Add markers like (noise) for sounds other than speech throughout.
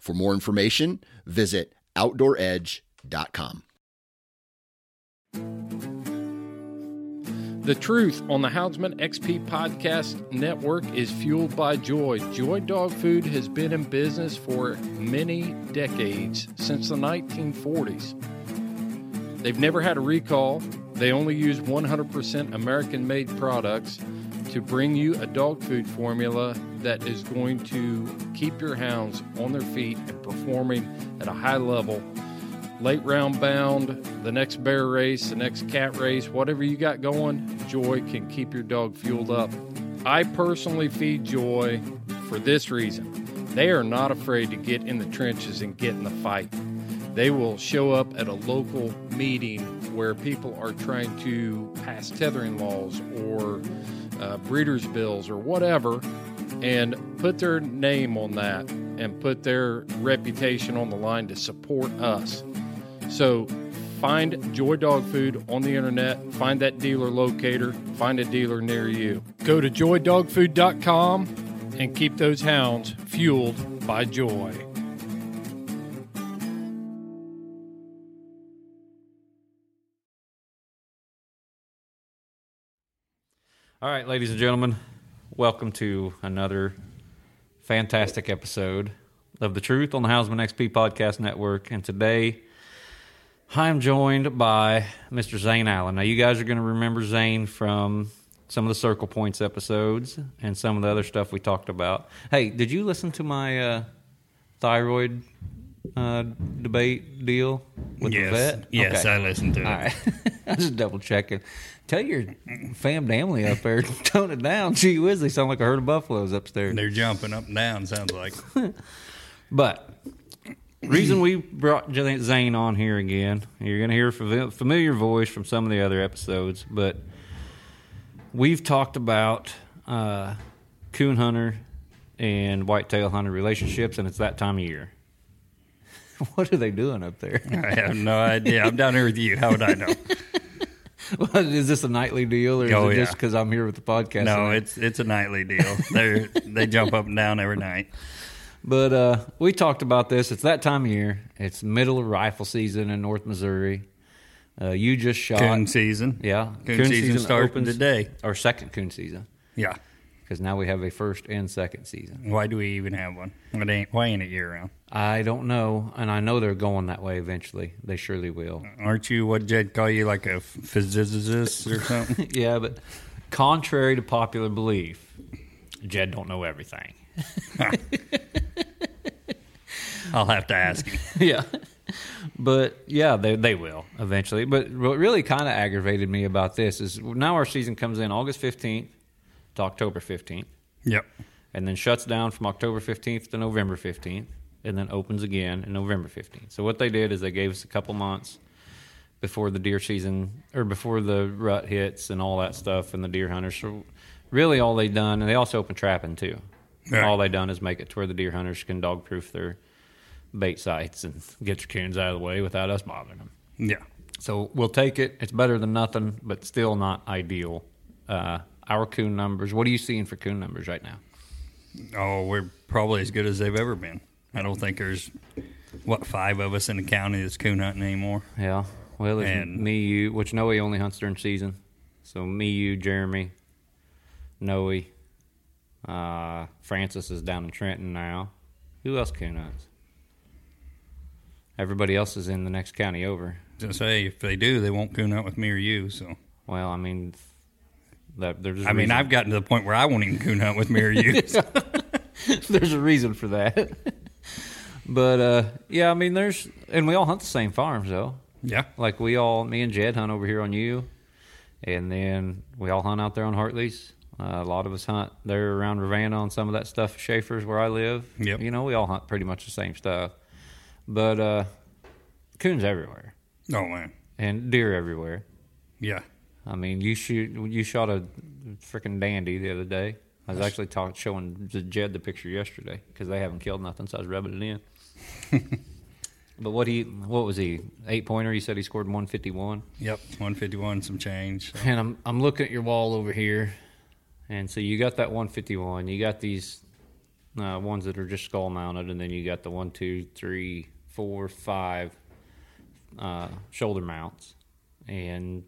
For more information, visit OutdoorEdge.com. The truth on the Houndsman XP Podcast Network is fueled by Joy. Joy Dog Food has been in business for many decades, since the 1940s. They've never had a recall. They only use 100% American made products to bring you a dog food formula that is going to keep your hounds on their feet and performing at a high level. Late round bound, the next bear race, the next cat race, whatever you got going, Joy can keep your dog fueled up. I personally feed Joy for this reason. They are not afraid to get in the trenches and get in the fight. They will show up at a local meeting where people are trying to pass tethering laws or uh, breeders' bills or whatever and put their name on that and put their reputation on the line to support us. So find Joy Dog Food on the internet, find that dealer locator, find a dealer near you. Go to joydogfood.com and keep those hounds fueled by joy. All right, ladies and gentlemen, welcome to another fantastic episode of The Truth on the Houndsman XP Podcast Network. And today I'm joined by Mr. Zane Allen. Now, you guys are going to remember Zane from some of the Circle Points episodes and some of the other stuff we talked about. Hey, did you listen to my uh, thyroid uh, debate deal with yes. the vet? Yes, Okay. I listened to it. All right. I was (laughs) just double checking. Tell your fam family up there, (laughs) tone it down. Gee whiz, they sound like a herd of buffaloes upstairs. They're jumping up and down. Sounds like. (laughs) But reason we brought Zane on here again, you're going to hear a familiar voice from some of the other episodes, but we've talked about uh, coon hunter and whitetail hunter relationships, and it's that time of year. (laughs) what are they doing up there? I have no idea. I'm down here with you. How would I know? (laughs) Is this a nightly deal, or is Oh, it just because I'm here with the podcast? No, tonight? it's it's a nightly deal. They (laughs) they jump up and down every night. But uh, we talked about this. It's that time of year. It's middle of rifle season in North Missouri. Uh, you just shot. Coon season. Yeah, Coon, season, starts opens today. Our second coon season, Yeah. Because now we have a first and second season. Why do we even have one? It ain't, why ain't it year round? I don't know, and I know they're going that way eventually. They surely will. Aren't you what Jed call you like a physicist or something? (laughs) yeah, but contrary to popular belief, Jed don't know everything. (laughs) I'll have to ask him. (laughs) yeah. But yeah, they they will eventually. But what really kind of aggravated me about this is now our season comes in August 15th to October 15th, Yep. and then shuts down from October 15th to November 15th, and then opens again in November 15th. So what they did is they gave us a couple months before the deer season or before the rut hits and all that stuff and the deer hunters. So really all they done and they also open trapping too. Right. All they done is make it to where the deer hunters can dog proof their bait sites and get their coons out of the way without us bothering them. Yeah. So we'll take it. It's better than nothing, but still not ideal. Uh, our coon numbers. What are you seeing for coon numbers right now? Oh, we're probably as good as they've ever been. I don't think there's what five of us in the county that's coon hunting anymore. Yeah. Well, there's And- me, you, which Noe only hunts during season. So me, you, Jeremy, Noe, uh, Francis is down in Trenton now. Who else coon hunts? Everybody else is in the next county over. Just say if they do, they won't coon hunt with me or you. So Well, I mean, that there's. I mean. I've gotten to the point where I won't even coon hunt with me or you. (laughs) There's a reason for that. (laughs) but uh, yeah, I mean, there's, and we all hunt the same farms though. yeah. Like we all, me and Jed hunt over here on you, and then we all hunt out there on Hartley's. Uh, a lot of us hunt there around Ravanna on some of that stuff. Schaefer's where I live. Yep. You know, we all hunt pretty much the same stuff. But uh, coons everywhere Oh man, and deer everywhere. yeah. I mean, you shoot you shot a freaking dandy the other day. I was actually talking showing the Jed the picture yesterday because they haven't killed nothing, so I was rubbing it in. (laughs) but what he what was he eight pointer? He said he scored one fifty one. Yep, 151, some change. And I'm I'm looking at your wall over here, and so you got that 151. You got these uh, ones that are just skull mounted, and then you got the one, two, three, four, five uh, shoulder mounts. And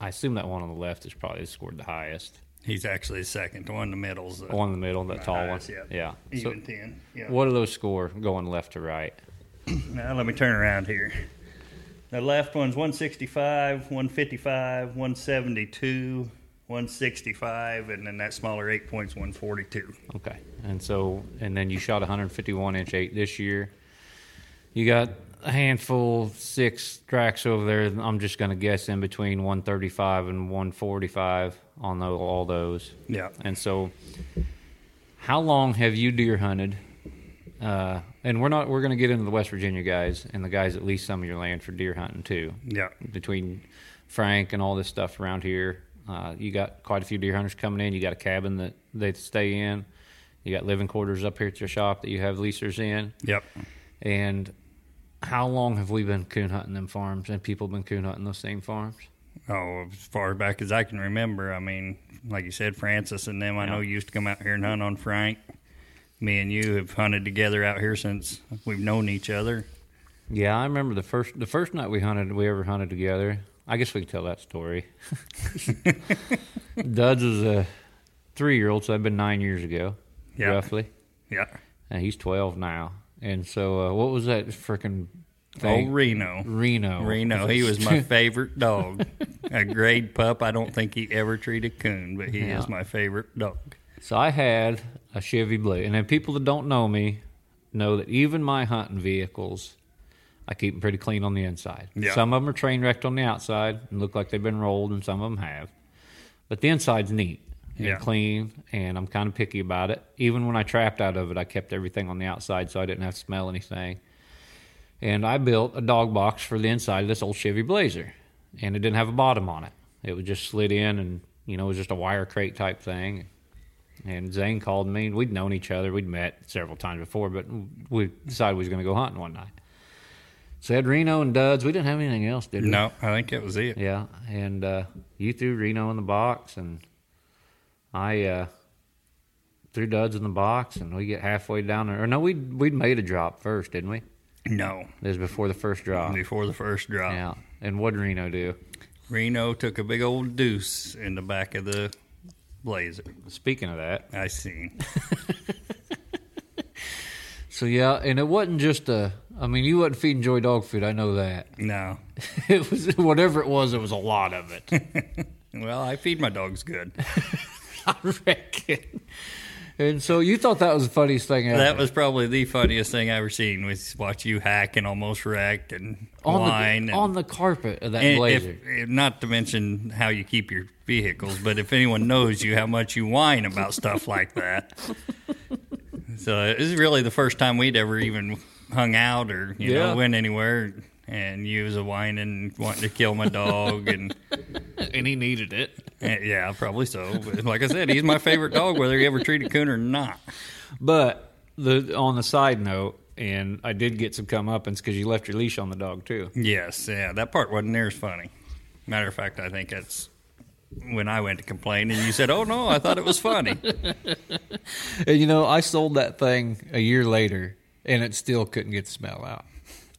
I assume that one on the left is probably scored the highest. He's actually second. The one in the middle's the The one in the middle, that the tall one. highest, Yeah. So Even 10. Yeah. what do those score going left to right? (clears throat) Now let me turn around here. The left one's 165, 155, 172, 165, and then that smaller eight points 142. Okay. And so, and then you shot 151 inch eight this year. You got a handful, six tracks over there. I'm just going to guess in between 135 and 145 on all those. Yeah. And so, how long have you deer hunted? Uh, and we're not. We're going to get into the West Virginia guys and the guys at least some of your land for deer hunting too. Yeah. Between Frank and all this stuff around here, uh, you got quite a few deer hunters coming in. You got a cabin that they stay in. You got living quarters up here at your shop that you have leasers in. Yep. And how long have we been coon hunting them farms and people been coon hunting those same farms? Oh, as far back as I can remember, I mean, like you said, Francis and them, I know you used to come out here and hunt on Frank. Me and you have hunted together out here since we've known each other. Yeah, I remember the first the first night we hunted we ever hunted together. I guess we can tell that story. (laughs) Duds was a three year old, so that'd been nine years ago, Yeah. roughly. Yeah. And he's twelve now. And so, uh, what was that freaking Oh. Reno. Reno. Reno. He was my (laughs) favorite dog. A grade pup. I don't think he ever treated coon, but he Yeah. is my favorite dog. So I had a Chevy Blaze, and then people that don't know me know that even my hunting vehicles, I keep them pretty clean on the inside. Yeah. Some of them are train wrecked on the outside and look like they've been rolled, and some of them have. But the inside's neat and Yeah. clean, and I'm kind of picky about it. Even when I trapped out of it, I kept everything on the outside so I didn't have to smell anything. And I built a dog box for the inside of this old Chevy Blazer, and it didn't have a bottom on it. It was just slid in, and you know, it was just a wire crate type thing. And Zane called me. We'd known each other. We'd met several times before, but we decided we was going to go hunting one night. So had Reno and Duds. We didn't have anything else, did we? No, I think that was it. Yeah, and uh, you threw Reno in the box, and I uh, threw Duds in the box, and we get halfway down there. Or no, we we'd made a drop first, didn't we? No, It was before the first drop. before the first drop. Yeah. And what did Reno do? Reno took a big old deuce in the back of the Blazer. Speaking of that, I seen. (laughs) so yeah, and it wasn't just a. I mean, you wasn't feeding Joy dog food. I know that. No. (laughs) It was whatever it was. It was a lot of it. (laughs) Well, I feed my dogs good. I reckon. And so you thought that was the funniest thing ever. That was probably the funniest thing I ever seen was watch you hack and almost wrecked and on whine. the and, on the carpet of that blazer. if, not to mention how you keep your vehicles, but if anyone knows you, how much you whine about stuff like that. (laughs) So it was really the first time we'd ever even hung out or you Yeah. know went anywhere. And you was a whining, wanting to kill my dog, and (laughs) and he needed it. eh, yeah, probably so. But like I said, he's my favorite dog, whether he ever treated coon or not. But the on the side note, and I did get some comeuppance because you left your leash on the dog too. Yes, yeah, that part wasn't near as funny. Matter of fact, I think that's when I went to complain, and you said, "Oh no, I thought it was funny." (laughs) And you know, I sold that thing a year later, and it still couldn't get the smell out.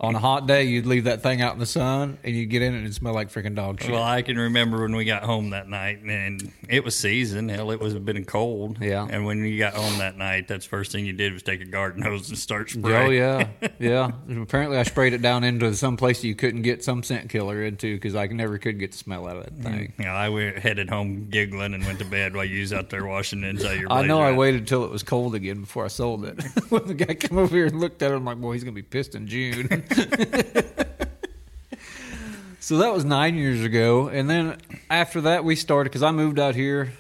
On a hot day, you'd leave that thing out in the sun, and you'd get in it and it smelled like freaking dog shit. well, I can remember when we got home that night, and it was season. Hell, it was been cold. Yeah. And when you got home that night, that's the first thing you did was take a garden hose and start oh, spraying. Oh yeah, (laughs) yeah. Apparently, I sprayed it down into some place you couldn't get some scent killer into because I never could get the smell out of that thing. Mm. Yeah, I went, headed home giggling and went to bed while you was out there washing the inside your. I know. I out. waited until it was cold again before I sold it. (laughs) when the guy came over here and looked at it, I'm like, "Boy, he's gonna be pissed in June." (laughs) (laughs) so that was nine years ago, and then after that, we started because I moved out here.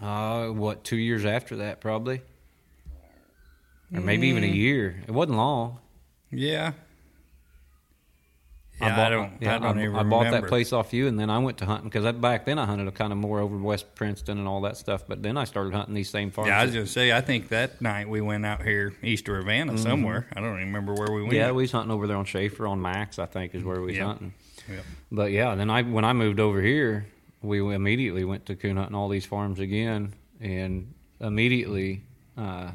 Uh, what two years after that, probably, or maybe even a year. It wasn't long. Yeah. I bought, I don't. yeah, I don't I, even I bought that place off you, and then I went to hunting because back then I hunted kind of more over West Princeton and all that stuff. But then I started hunting these same farms. Yeah, I was gonna say. I think that night we went out here east of Ravanna somewhere. I don't even remember where we went. Mm-hmm. Yeah, we was hunting over there on Schaefer on Max, I think, is where we was Yep. hunting. Yep. But yeah, then I when I moved over here, we immediately went to coon hunting all these farms again, and immediately uh,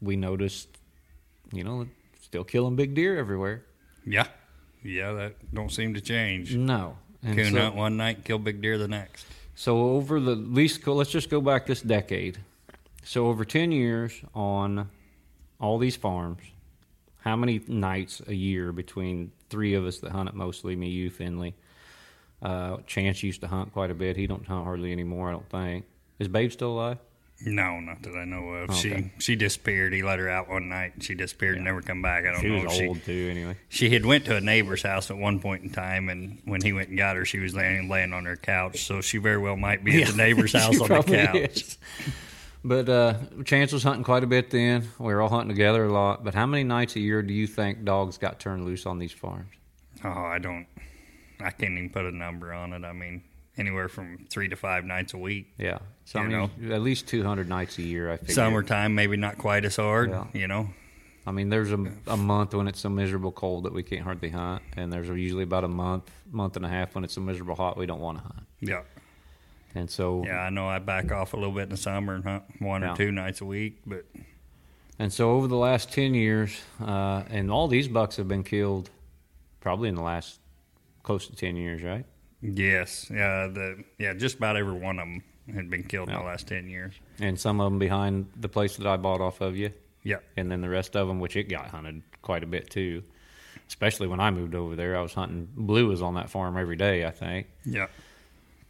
we noticed, you know, still killing big deer everywhere. yeah, yeah. That don't seem to change. No, and Coon so, hunt one night, kill big deer the next. so over the least, let's just go back this decade. So over ten years on all these farms, how many nights a year between three of us that hunt it mostly me, you, Finley? Uh, Chance used to hunt quite a bit. He don't hunt hardly anymore. I don't think. Is Babe still alive? No, not that I know of. Okay. She she disappeared. He let her out one night. and She disappeared and never come back. I don't She know. was if old too, anyway. She she had went to a neighbor's house at one point in time, and when he went and got her, she was laying laying on her couch. So she very well might be at the neighbor's (laughs) house on the couch. is. But uh, Chance was hunting quite a bit then. We were all hunting together a lot. But how many nights a year do you think dogs got turned loose on these farms? Oh, I don't. I can't even put a number on it. I mean, anywhere from three to five nights a week. Yeah, so I You know? at least two hundred nights a year. I figure. Summertime, maybe not quite as hard. Yeah. You know. I mean, there's a, a month when it's so miserable cold that we can't hardly hunt, and there's usually about a month, month and a half when it's so miserable hot we don't want to hunt. Yeah. And so, Yeah, I know. I back off a little bit in the summer and hunt one Yeah. or two nights a week, but and so over the last ten years, uh, and all these bucks have been killed, probably in the last close to ten years, right? Yes, yeah, the yeah, just about every one of them had been killed in the last ten years. And some of them behind the place that I bought off of you, Yeah. and then the rest of them, which it got hunted quite a bit too. Especially when I moved over there, I was hunting. Blue was on that farm every day, I think. Yeah.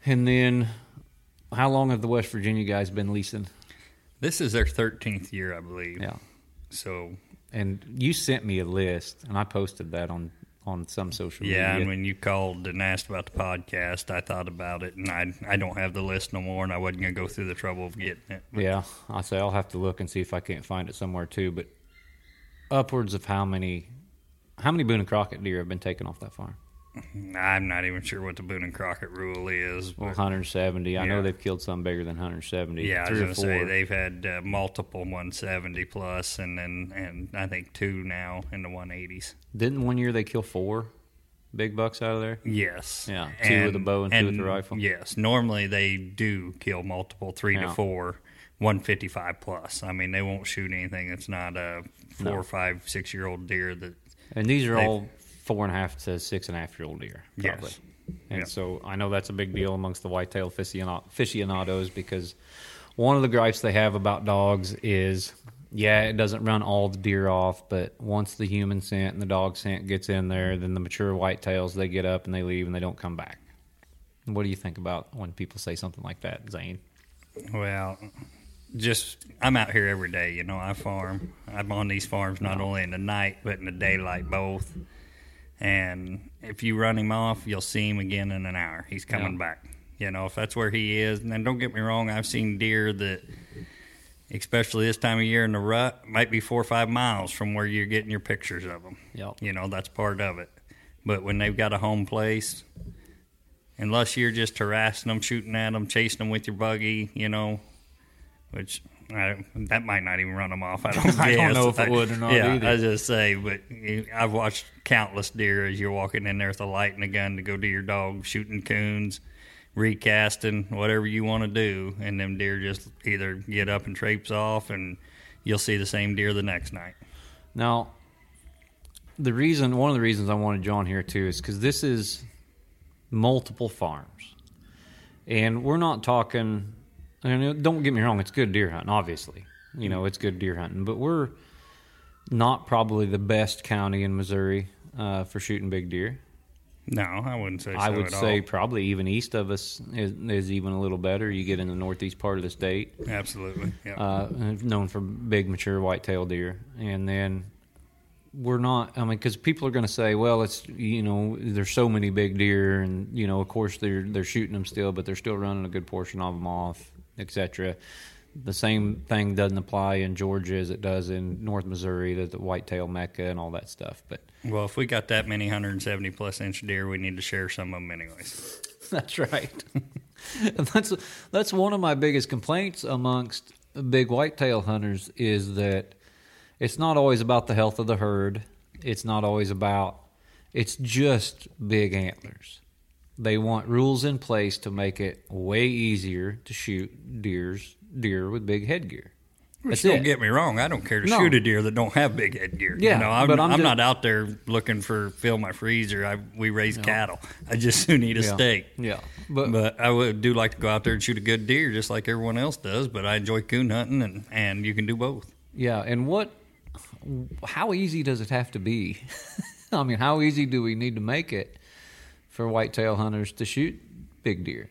And then, how long have the West Virginia guys been leasing? This is their 13th year, I believe. Yeah. So, And you sent me a list, and I posted that on on some social media. yeah, and when you called and asked about the podcast, I thought about it, and I I don't have the list no more, and I wasn't going to go through the trouble of getting it. yeah, I say I'll have to look and see if I can't find it somewhere too. But upwards of how many, how many Boone and Crockett deer have been taken off that farm? I'm not even sure what the Boone and Crockett rule is. Well, But 170. I know they've killed some bigger than 170. yeah, I was going to say they've had uh, multiple 170 plus, and then and I think two now in the 180s. Didn't one year they kill four big bucks out of there? Yes. Yeah, two with the bow and two with the rifle. Yes. Normally they do kill multiple, three Yeah. to four, 155 plus. I mean, they won't shoot anything that's not a four No. or five, six year old deer that. And these are all four and a half to six and a half year old deer. Probably. Yes. And Yeah. so I know that's a big deal amongst the whitetail aficionado- aficionados because one of the gripes they have about dogs is, yeah, it doesn't run all the deer off, but once the human scent and the dog scent gets in there, then the mature whitetails they get up and they leave and they don't come back. What do you think about when people say something like that, Zane? Well, just I'm out here every day. You know, I farm. I'm on these farms not only in the night but in the daylight both. And if you run him off, you'll see him again in an hour. He's coming Yeah. back. You know, if that's where he is. And then don't get me wrong, I've seen deer that, especially this time of year in the rut, might be four or five miles from where you're getting your pictures of them. Yep. You know, that's part of it. But when they've got a home place, unless you're just harassing them, shooting at them, chasing them with your buggy, you know, which I, that might not even run them off. I (laughs) don't, I don't know if it would or not Yeah, either. I just say, but I've watched countless deer as you're walking in there with a light and a gun to go do your dog, shooting coons, recasting, whatever you want to do, and them deer just either get up and traipse off, and you'll see the same deer the next night. Now, the reason, one of the reasons I wanted John here too is because this is multiple farms, and we're not talking. And don't get me wrong, it's good deer hunting. Obviously, you know it's good deer hunting, but we're not probably the best county in Missouri uh, for shooting big deer. No, I wouldn't say. I would say all. probably even east of us is, is even a little better. You get in the northeast part of the state, absolutely. Yeah. uh, known for big mature whitetail deer, and then we're not. I mean, because people are going to say, well, it's you know, there's so many big deer, and you know, of course they're they're shooting them still, but they're still running a good portion of them off, etc. the same thing doesn't apply in Georgia as it does in North Missouri, the, the whitetail mecca and all that stuff. But Well, if we got that many 170 plus inch deer, we need to share some of them anyways. (laughs) That's right. (laughs) that's that's one of my biggest complaints amongst big whitetail hunters is that it's not always about the health of the herd. It's not always about it's just big antlers. They want rules in place to make it way easier to shoot deers deer with big headgear. Which That's don't it. get me wrong, I don't care to No. shoot a deer that don't have big headgear. Yeah, you know, I'm, but I'm I'm, ju- not out there looking for fill my freezer. I we raise cattle. I just (laughs) soon eat a Yeah. steak. Yeah. But, But I would do like to go out there and shoot a good deer, just like everyone else does. But I enjoy coon hunting, and and you can do both. Yeah, and what? How easy does it have to be? (laughs) I mean, how easy do we need to make it for whitetail hunters to shoot big deer?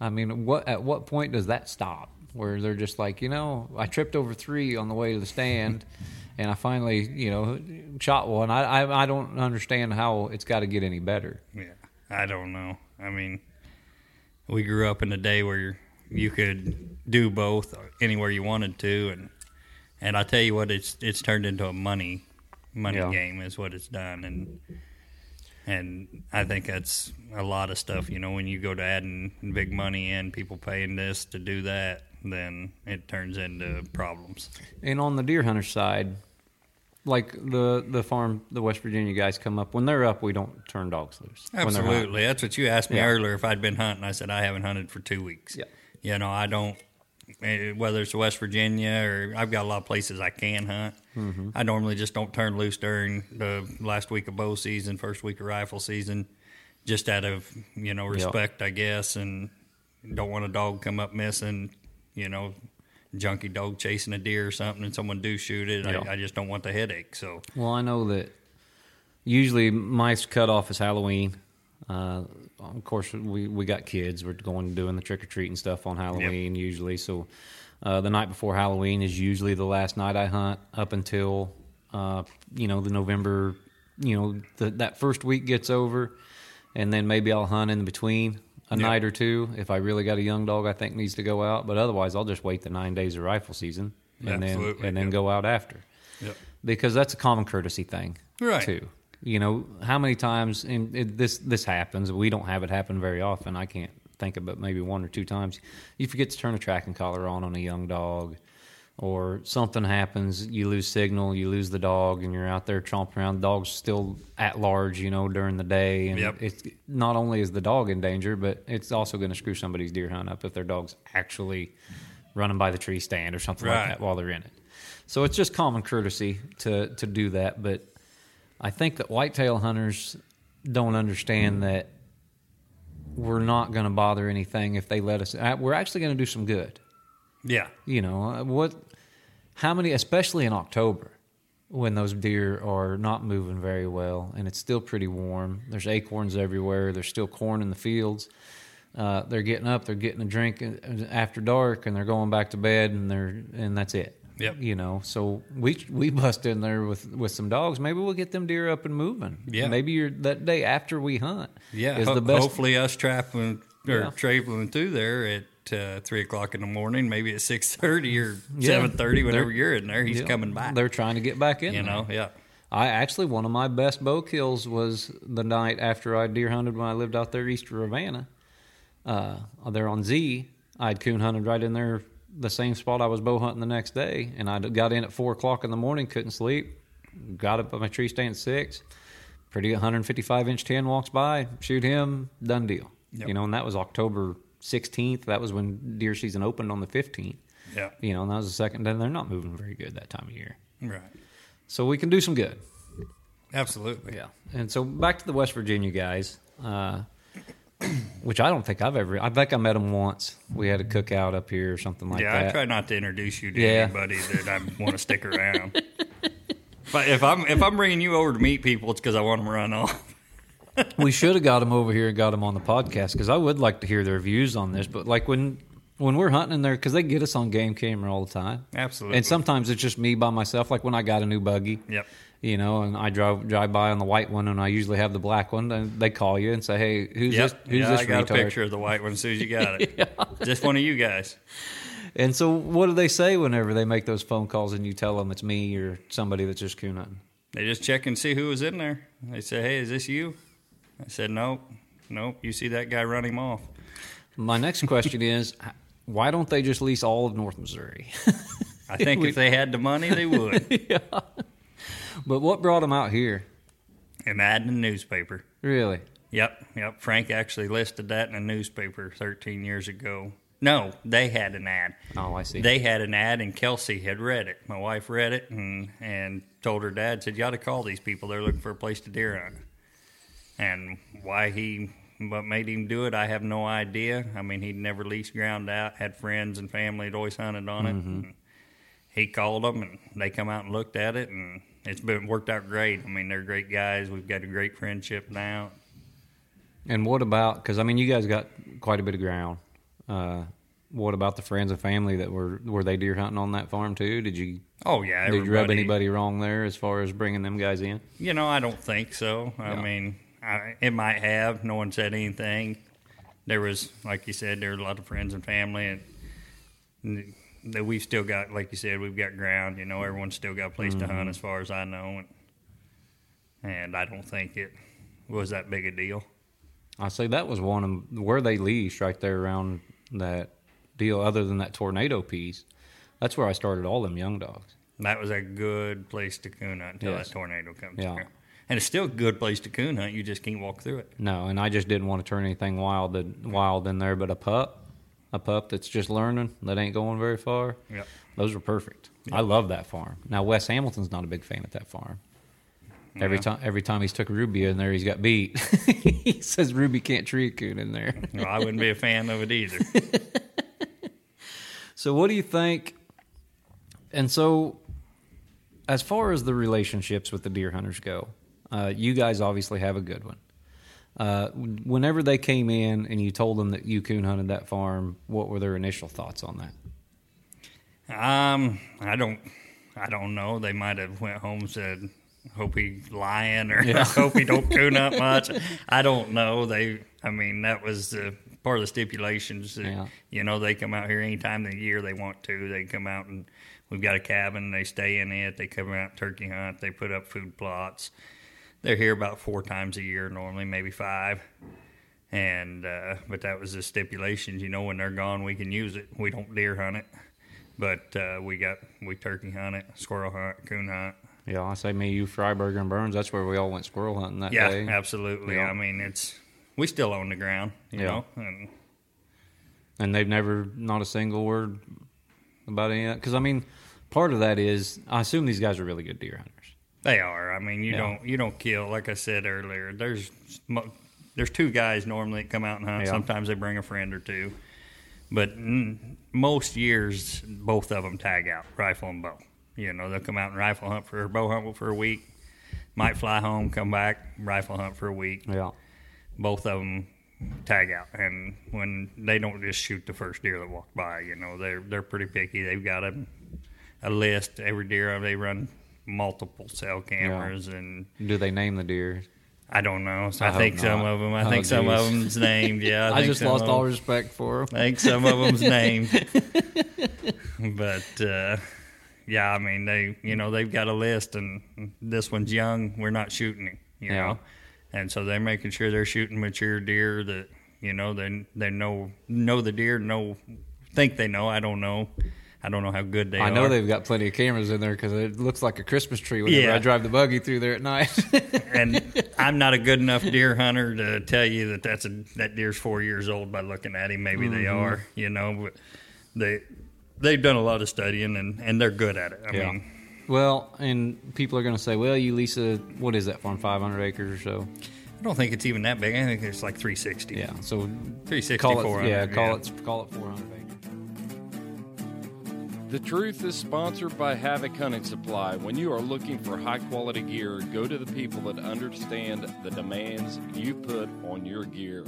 I mean, what at what point does that stop? Where they're just like, you know, I tripped over three on the way to the stand, (laughs) and I finally, you know, shot one. I I, I don't understand how it's got to get any better. Yeah, I don't know. I mean, we grew up in a day where you could do both anywhere you wanted to, and and I tell you what, it's it's turned into a money money Yeah. game is what it's done, and and I think that's a lot of stuff. You know, when you go to adding big money in, people paying this to do that, then it turns into problems. And on the deer hunter side, like the the farm, the West Virginia guys come up when they're up. We don't turn dogs loose. when they're hunting. Absolutely. That's what you asked me Yeah. earlier if I'd been hunting. I said I haven't hunted for two weeks. Yeah. You know, I don't, whether it's West Virginia or I've got a lot of places I can hunt. Mm-hmm. I normally just don't turn loose during the last week of bow season, first week of rifle season, just out of, you know, respect, I guess, and don't want a dog come up missing, you know, junky dog chasing a deer or something and someone do shoot it. Yeah. I, I just don't want the headache. So, Well, I know that usually mice cutoff is Halloween. Uh, of course, we, we got kids. We're going doing the trick or treating stuff on Halloween usually. So uh, the night before Halloween is usually the last night I hunt up until uh, you know the November. You know the, that first week gets over, and then maybe I'll hunt in between a Yeah. night or two if I really got a young dog I think needs to go out. But otherwise, I'll just wait the nine days of rifle season and then and then yep. go out after yep. because that's a common courtesy thing, Right. Too. You know, how many times and it, this this happens? We don't have it happen very often. I can't think of it. Maybe one or two times. You forget to turn a tracking collar on on a young dog, or something happens. You lose signal. You lose the dog, and you're out there tromping around. The dog's still at large, you know, during the day, and Yep. it's not only is the dog in danger, but it's also going to screw somebody's deer hunt up if their dog's actually running by the tree stand or something Right. like that while they're in it. So it's just common courtesy to to do that, but I think that whitetail hunters don't understand that we're not going to bother anything if they let us. uh, We're actually going to do some good. Yeah. You know uh, what? How many, especially in October, when those deer are not moving very well and it's still pretty warm. There's acorns everywhere. There's still corn in the fields. Uh, they're getting up. They're getting a drink uh, after dark, and they're going back to bed, and they're and that's it. Yep. You know, so we we bust in there with with some dogs. Maybe we'll get them deer up and moving. Yeah. Maybe you're that day after we hunt. Yeah, Is ho- the best. hopefully us traveling or Yeah. traveling through there at uh, three o'clock in the morning, maybe at six thirty or Yeah. seven thirty, whenever They're- you're in there, he's Yeah. coming back. They're trying to get back in. You there. know, yeah, I actually one of my best bow kills was the night after I deer hunted when I lived out there east of Ravanna. Uh, there on Z, I'd coon hunted right in there, the same spot I was bow hunting the next day, and I got in at four o'clock in the morning, couldn't sleep, got up at my tree stand at six. Pretty 155 inch 10 walks by, shoot him, done deal. Yep. You know, and that was October 16th. That was when deer season opened on the 15th. yeah, You know, and that was the second. Then they're not moving very good that time of year, right, so we can do some good. absolutely. Yeah. And so back to the West Virginia guys, uh, (clears throat) which I don't think I've ever. I think I met him once. We had a cookout up here or something like that. yeah, I try not to introduce you to Yeah. anybody that I want to stick around. I, if I'm if I'm bringing you over to meet people, it's because I want them to run off. we should have got them over here and got them on the podcast because I would like to hear their views on this. But like when when we're hunting in there, because they get us on game camera all the time. Absolutely. And sometimes it's just me by myself. Like when I got a new buggy. Yep. You know, and I drive drive by on the white one, and I usually have the black one. And they call you and say, "Hey, who's Yep. this? Who's yeah, this I got retard?" a picture of the white one as soon as you got it. (laughs) Just one of you guys. And so, what do they say whenever they make those phone calls and you tell them it's me or somebody that's just coon hunting? They just check and see who was in there. They say, "Hey, is this you?" I said, "Nope, nope. You see that guy run him off." My next question is, (laughs) why don't they just lease all of North Missouri? I think (laughs) if they had the money, they would. But what brought him out here? An ad in the newspaper. Really? Yep, yep. Frank actually listed that in a newspaper 13 years ago. No, they had an ad. Oh, I see. They had an ad, and Kelsey had read it. My wife read it and and told her dad, said, "You ought to call these people. They're looking for a place to deer hunt." And why he, what made him do it, I have no idea. I mean, he'd never leased ground out, had friends and family that always hunted on it. Mm-hmm. And he called them, and they come out and looked at it, and it's been worked out great. I mean, they're great guys. We've got a great friendship now. and what about? Because I mean, you guys got quite a bit of ground. Uh, what about the friends and family that were were they deer hunting on that farm too? Did you Oh yeah, did you rub anybody wrong there as far as bringing them guys in? You know, I don't think so. I Yeah. mean, I, it might have. No one said anything. There was, like you said, there were a lot of friends and family, and we've still got, like you said, we've got ground. You know, mm-hmm. everyone's still got a place to hunt, mm-hmm. as far as I know, and, and I don't think it was that big a deal. I say that was one of where they leased right there around that deal. Other than that tornado piece, that's where I started all them young dogs. That was a good place to coon hunt until Yes. that tornado comes Yeah. through. And it's still a good place to coon hunt. You just can't walk through it. No, and I just didn't want to turn anything wild wild in there. But a pup, a pup that's just learning that ain't going very far. Yep. Those were perfect. I love that farm. Now Wes Hamilton's not a big fan of that farm. Every time, every time he's took Ruby in there, he's got beat. (laughs) he says Ruby can't tree a coon in there. (laughs) Well, I wouldn't be a fan of it either. (laughs) So, what do you think? And so, as far as the relationships with the deer hunters go, uh, you guys obviously have a good one. Uh, whenever they came in and you told them that you coon hunted that farm, what were their initial thoughts on that? Um, I don't, I don't know. They might have went home and said, "Hope he's lying," or (laughs) "Hope he don't coon up (laughs) much." I don't know. They, I mean, that was the part of the stipulations. That, Yeah. You know, they come out here any time of the year they want to. They come out and we've got a cabin. They stay in it. They come out turkey hunt. They put up food plots. They're here about four times a year normally, maybe five. And uh, but that was the stipulations. You know, when they're gone, we can use it. We don't deer hunt it, but uh, we got we turkey hunt it, squirrel hunt, coon hunt. Yeah, I say me, you, Freiberger, and Burns. That's where we all went squirrel hunting that Yeah, day. absolutely. Yeah. I mean, it's we still own the ground, you Yeah. know, and And they've never, not a single word about any of that. Because, I mean, part of that is, I assume these guys are really good deer hunters. They are. I mean, you Yeah. don't you don't kill. Like I said earlier, there's there's two guys normally that come out and hunt. Yeah. Sometimes they bring a friend or two, but mm, most years both of them tag out rifle and bow. You know, they'll come out and rifle hunt for bow hunt for a week. Might fly home, come back, rifle hunt for a week. Yeah. both of them tag out, and when they don't just shoot the first deer that walked by, you know, they're they're pretty picky. They've got a a list every deer. They run multiple cell cameras, and Do they name the deer? I don't know. So I I, think some of them. I Oh, think some of them's (laughs) named. Yeah, I, I, just lost all respect for them. I think some of them's (laughs) named, but uh, yeah, I mean they, you know, they've got a list, and this one's young. We're not shooting him, you Yeah. know, and so they're making sure they're shooting mature deer that you know they they know know the deer, know think they know. I don't know. I don't know how good they I are. I know they've got plenty of cameras in there because it looks like a Christmas tree whenever Yeah. I drive the buggy through there at night. (laughs) and I'm not a good enough deer hunter to tell you that that's a that deer's four years old by looking at him. Maybe they Mm-hmm. are, you know, but they they've done a lot of studying and and they're good at it. I Yeah. mean, well, and people are going to say, well, you lease a, what is that farm, 500 acres or so? I don't think it's even that big. I think it's like 360. Yeah. So 360, call it, 400, yeah, call yeah. it, call it 400 acres. The Truth is sponsored by Havoc Hunting Supply. When you are looking for high quality gear, go to the people that understand the demands you put on your gear.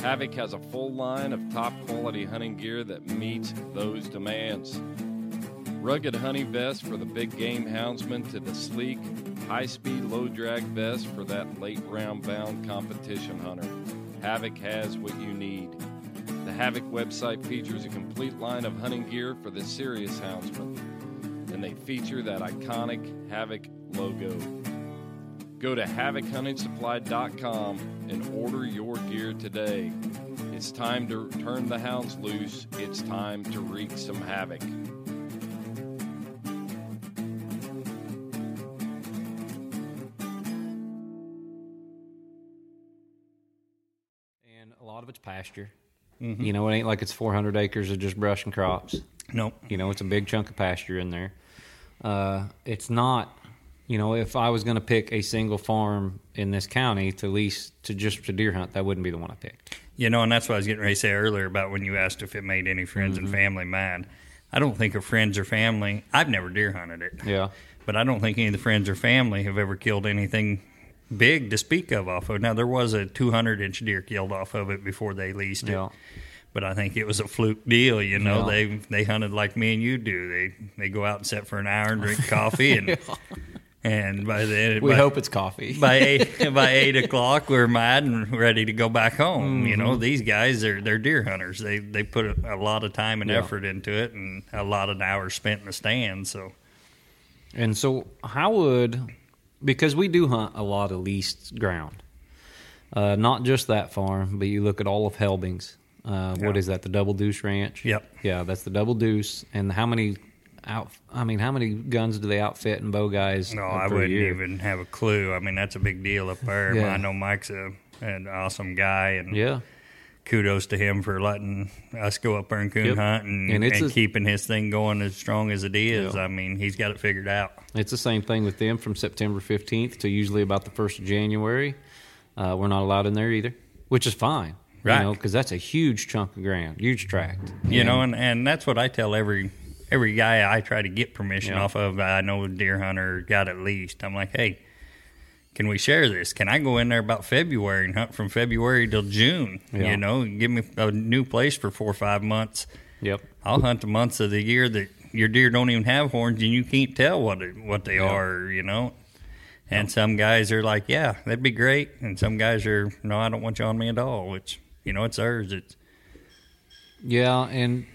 Havoc has a full line of top quality hunting gear that meets those demands. Rugged hunting vests for the big game houndsman to the sleek, high speed, low drag vest for that late round bound competition hunter. Havoc has what you need. The Havoc website features a complete line of hunting gear for the serious houndsman, and they feature that iconic Havoc logo. Go to HavocHuntingSupply.com and order your gear today. It's time to turn the hounds loose. It's time to wreak some havoc. And a lot of it's pasture. You know, it ain't like it's 400 acres of just brush and crops. Nope. You know, it's a big chunk of pasture in there. Uh, it's not, you know, if I was going to pick a single farm in this county to lease to just to deer hunt, that wouldn't be the one I picked. You know, and that's what I was getting ready to say earlier about when you asked if it made any friends Mm-hmm. and family mad. I don't think of friends or family. I've never deer hunted it. Yeah. But I don't think any of the friends or family have ever killed anything big to speak of off of. Now there was a 200 inch deer killed off of it before they leased it. But I think it was a fluke deal, you know. Yeah. They they hunted like me and you do. They they go out and sit for an hour and drink coffee and (laughs) and by the We by, hope it's coffee. by eight (laughs) by eight o'clock we're mad and ready to go back home. You Mm-hmm. know, these guys are they're deer hunters. They they put a, a lot of time and Yeah. effort into it and a lot of hours spent in the stand. So And so, how would because we do hunt a lot of leased ground, uh, not just that farm, but you look at all of Helbing's. Uh, Yeah. is that? The Double Deuce Ranch. Yep. Yeah, that's the Double Deuce. And how many out? I mean, how many guns do they outfit and bow guys? no, I wouldn't year? even have a clue. I mean, that's a big deal up there. Yeah. I know Mike's a, an awesome guy and Yeah, kudos to him for letting us go up there and coon Yep. hunt and, And and, a- keeping his thing going as strong as it is. Yeah. I mean, he's got it figured out. it's the same thing with them from September fifteenth to usually about the first of January. Uh, we're not allowed in there either, which is fine. Right. You know, because that's a huge chunk of ground, huge tract. You know, and, and that's what I tell every every guy I try to get permission Yeah. off of. I know a deer hunter got at least. I'm like, hey, can we share this? Can I go in there about February and hunt from February till June? Yeah. You know, give me a new place for four or five months. Yep. I'll hunt the months of the year that your deer don't even have horns and you can't tell what it, what they Yeah. are. You know. And some guys are like, yeah, that'd be great. And some guys are, no, I don't want you on me at all. Which, you know, it's theirs. It's Yeah, and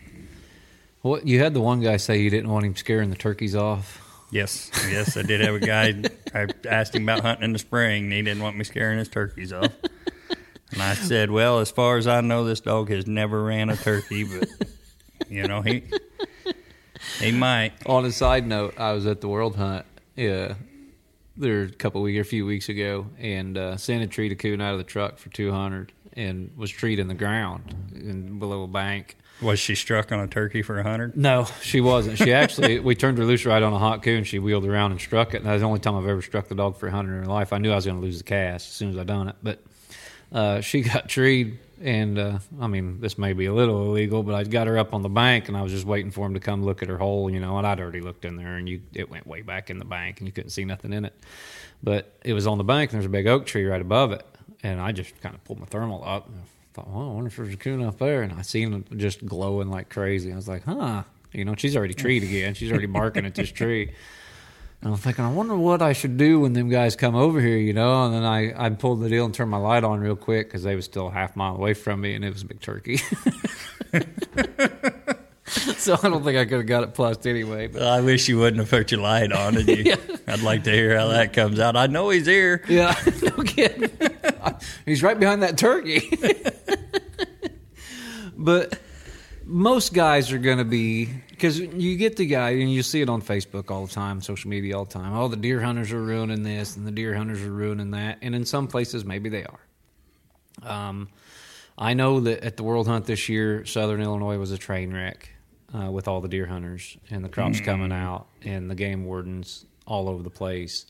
what you had the one guy say you didn't want him scaring the turkeys off. Yes, yes, I did have a guy. I asked him about hunting in the spring, and he didn't want me scaring his turkeys off. And I said, "Well, as far as I know, this dog has never ran a turkey, but you know he he might." On a side note, I was at the World Hunt, yeah, there a couple weeks, a few weeks ago, and uh, sent a tree to coon out of the truck for two hundred, and was treed in the ground in below a bank. Was she struck on a turkey for a hundred? No, she wasn't. She actually, we turned her loose right on a hot coon. And she wheeled around and struck it. And that was the only time I've ever struck the dog for a hundred in her life. I knew I was going to lose the cast as soon as I done it, but uh, she got treed. And uh, I mean, this may be a little illegal, but I got her up on the bank, and I was just waiting for him to come look at her hole, you know. And I'd already looked in there, and you it went way back in the bank, and you couldn't see nothing in it. But it was on the bank, and there's a big oak tree right above it, and I just kind of pulled my thermal up. And thought, well, I wonder if there's a coon up there, and I seen it just glowing like crazy. I was like, huh, you know, she's already treed again. She's already barking at this tree. And I'm thinking, I wonder what I should do when them guys come over here, you know. And then I, I pulled the deal and turned my light on real quick because they was still a half mile away from me, and it was a big turkey. (laughs) so I don't think I could have got it plussed anyway. But I wish you wouldn't have put your light on. Did you? (laughs) I'd like to hear how that comes out. I know he's here. yeah, (laughs) no kidding. (laughs) He's right behind that turkey. (laughs) but most guys are going to be because you get the guy and you see it on Facebook all the time, social media all the time. Oh, the deer hunters are ruining this, and the deer hunters are ruining that, and in some places maybe they are. Um, I know that at the World Hunt this year, Southern Illinois was a train wreck uh, with all the deer hunters and the crops coming out and the game wardens all over the place.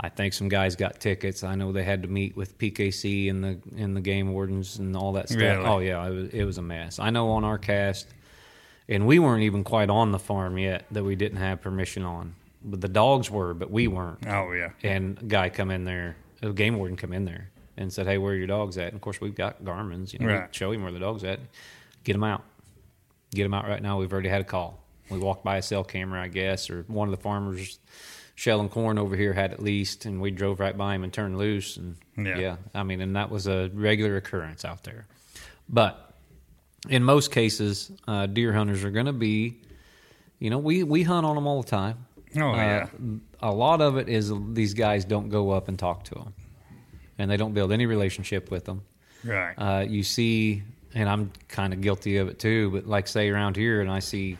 I think some guys got tickets. I know they had to meet with PKC and the and the game wardens and all that stuff. Really? Oh yeah, it was, it was a mess. I know on our cast, and we weren't even quite on the farm yet that we didn't have permission on. But the dogs were, but we weren't. Oh yeah. And a guy come in there, a game warden come in there and said, "Hey, where are your dogs at?" And of course, we've got Garmin's. You know, Right. show him where the dogs at. Get them out. Get them out right now. We've already had a call. We walked by a cell camera, I guess, or one of the farmers shelling corn over here had at least, and we drove right by him and turned loose. And Yeah. yeah, I mean, and that was a regular occurrence out there. But in most cases, uh, deer hunters are going to be, you know, we we hunt on them all the time. Oh, Uh, yeah. A lot of it is these guys don't go up and talk to them, and they don't build any relationship with them. Right. Uh, you see, and I'm kind of guilty of it too. But like, say around here, and I see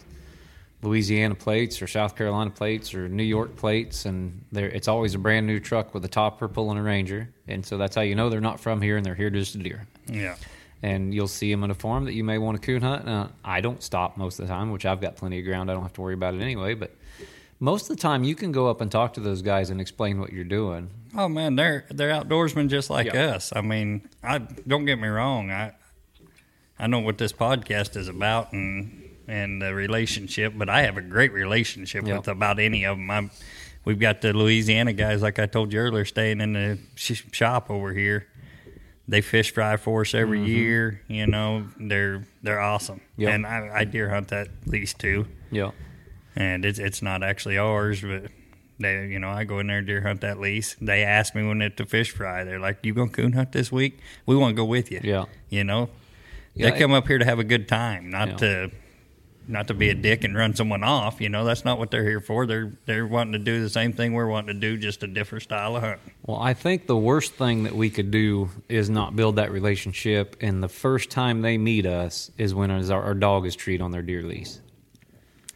Louisiana plates or South Carolina plates or New York plates, and it's always a brand new truck with a topper pulling a Ranger, and so that's how you know they're not from here and they're here just to deer. yeah. And you'll see them in a farm that you may want to coon hunt. Now, I don't stop most of the time, which I've got plenty of ground. I don't have to worry about it anyway. But most of the time, you can go up and talk to those guys and explain what you're doing. Oh man, they're they're outdoorsmen just like Yeah. us. I mean, I don't get me wrong. I I know what this podcast is about and and the relationship, but I have a great relationship Yeah. with about any of them. I'm, we've got the Louisiana guys, like I told you earlier, staying in the sh- shop over here. They fish fry for us every mm-hmm. year. You know, they're they're awesome, Yep. and I, I deer hunt that lease too Yeah. and it's it's not actually ours, but they you know I go in there deer hunt that lease. They ask me when it's to fish fry. They're like, "You gonna coon hunt this week? We want to go with you." Yeah. you know, Yeah, they come up here to have a good time, not Yeah. to not to be a dick and run someone off. You know, that's not what they're here for. They're they're wanting to do the same thing we're wanting to do, just a different style of hunting. Well, I think the worst thing that we could do is not build that relationship, and the first time they meet us is when our, our dog is treated on their deer lease.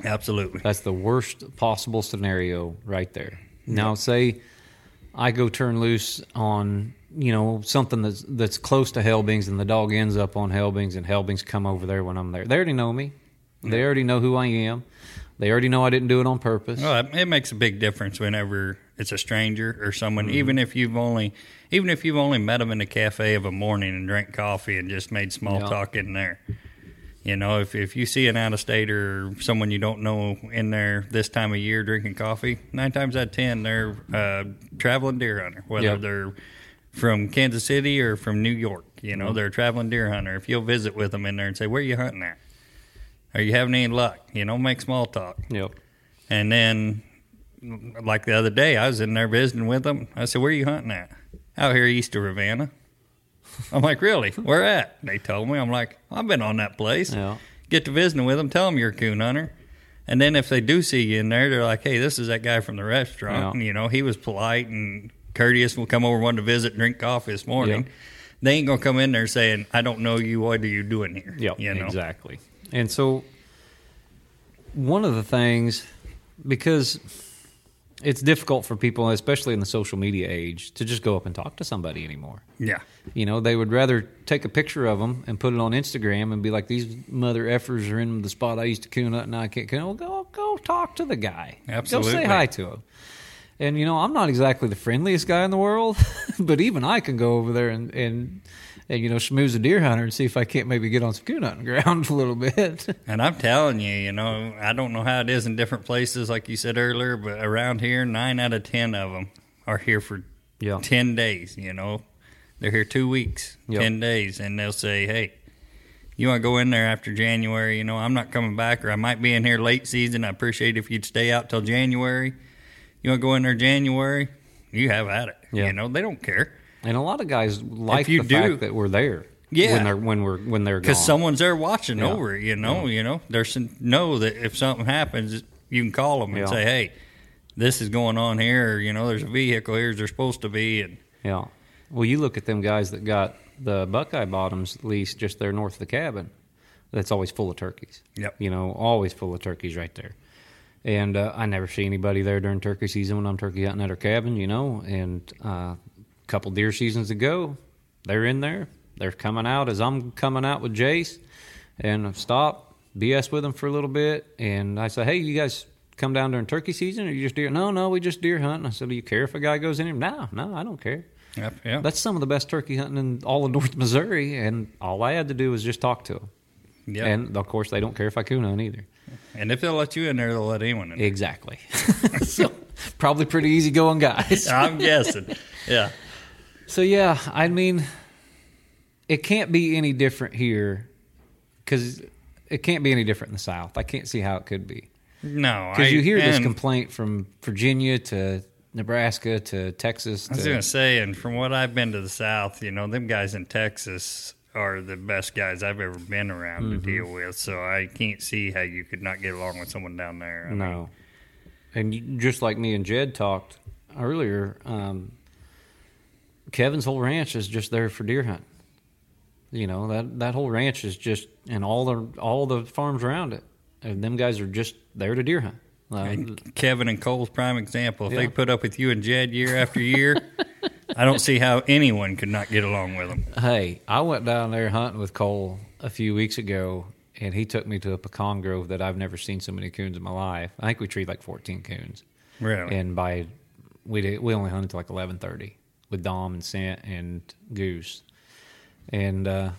Absolutely. That's the worst possible scenario right there. Now, say I go turn loose on you know something that's that's close to Helbings, and the dog ends up on Helbings, and Helbings come over there when I'm there. They already know me. They already know who I am. They already know I didn't do it on purpose. Well, it- it makes a big difference whenever it's a stranger or someone, Mm-hmm. even if you've only, even if you've only met them in a cafe of a morning and drank coffee and just made small Yeah. talk in there. You know, if if you see an out of stater or someone you don't know in there this time of year drinking coffee, nine times out of ten they're uh, traveling deer hunter, whether Yeah. they're from Kansas City or from New York. You know, they're a traveling deer hunter. If you'll visit with them in there and say, "Where are you hunting at? Are you having any luck?" You know, make small talk. Yep. And then, like the other day, I was in there visiting with them. I said, "Where are you hunting at?" Out here east of Ravanna. I'm like, "Really? Where at?" They told me. I'm like, "I've been on that place." Yeah. Get to visiting with them. Tell them you're a coon hunter. And then if they do see you in there, they're like, "Hey, this is that guy from the restaurant. Yeah. You know, he was polite and courteous. We'll come over, one to visit, drink coffee this morning." Yeah. They ain't gonna come in there saying, "I don't know you. What are you doing here?" Yep, you know? exactly. And so, one of the things, because it's difficult for people, especially in the social media age, to just go up and talk to somebody anymore. Yeah. You know, they would rather take a picture of them and put it on Instagram and be like, "These mother effers are in the spot I used to coon up, and I can't coon." Well, go go talk to the guy. Absolutely. Go say hi to him. And you know, I'm not exactly the friendliest guy in the world, (laughs) but even I can go over there and and, and you know schmooze a deer hunter and see if I can't maybe get on some coon hunting ground (laughs) a little bit. And I'm telling you, you know, I don't know how it is in different places, like you said earlier, but around here, nine out of ten of them are here for Yeah. ten days. You know, they're here two weeks, Yep. ten days, and they'll say, "Hey, you want to go in there after January? You know, I'm not coming back, or I might be in here late season. I appreciate if you'd stay out till January. You want to go in there January? You have at it. Yeah. You know, they don't care And a lot of guys like the do- fact that we're there. Yeah. when they're when we're when they're because someone's there watching Yeah. over it. You know, you know, there's some, know that if something happens, you can call them and Yeah. say, "Hey, this is going on here." Or, you know, there's a vehicle here. There's supposed to be, and Yeah. Well, you look at them guys that got the Buckeye Bottoms lease just there north of the cabin. That's always full of turkeys. Yep. You know, always full of turkeys right there. And uh, I never see anybody there during turkey season when I'm turkey hunting at our cabin. You know, and uh, couple deer seasons ago, they're in there. They're coming out as I'm coming out with Jace, and I stop BS with them for a little bit, and I say, "Hey, you guys." Come down during turkey season, or you just deer? No, no, we just deer hunt. And I said, "Do you care if a guy goes in here?" No, no, I don't care. yep, yeah, That's some of the best turkey hunting in all of North Missouri, and all I had to do was just talk to them. yeah. And of course, they don't care if I coon hunt either. And if they'll let you in there, they'll let anyone in. Exactly. (laughs) so probably pretty easygoing guys. I'm guessing. (laughs) Yeah, So yeah, I mean, it can't be any different here because it can't be any different in the South. I can't see how it could be no, because you hear this complaint from Virginia to Nebraska to Texas. I was to, gonna say, and from what I've been to the South, you know, them guys in Texas are the best guys I've ever been around Mm-hmm. to deal with. So I can't see how you could not get along with someone down there. I mean, No. And you, just like me and Jed talked earlier, um, Kevin's whole ranch is just there for deer hunting. You know that that whole ranch is just and all the all the farms around it, and them guys are just there to deer hunt. Uh, And Kevin and Cole's prime example. If Yeah. they put up with you and Jed year after year, I don't see how anyone could not get along with them. Hey, I went down there hunting with Cole a few weeks ago, and he took me to a pecan grove that I've never seen so many coons in my life. I think we treed like 14 coons, Really? and by we did, we only hunted till like 11:30 with Dom and Sant and Goose, and uh,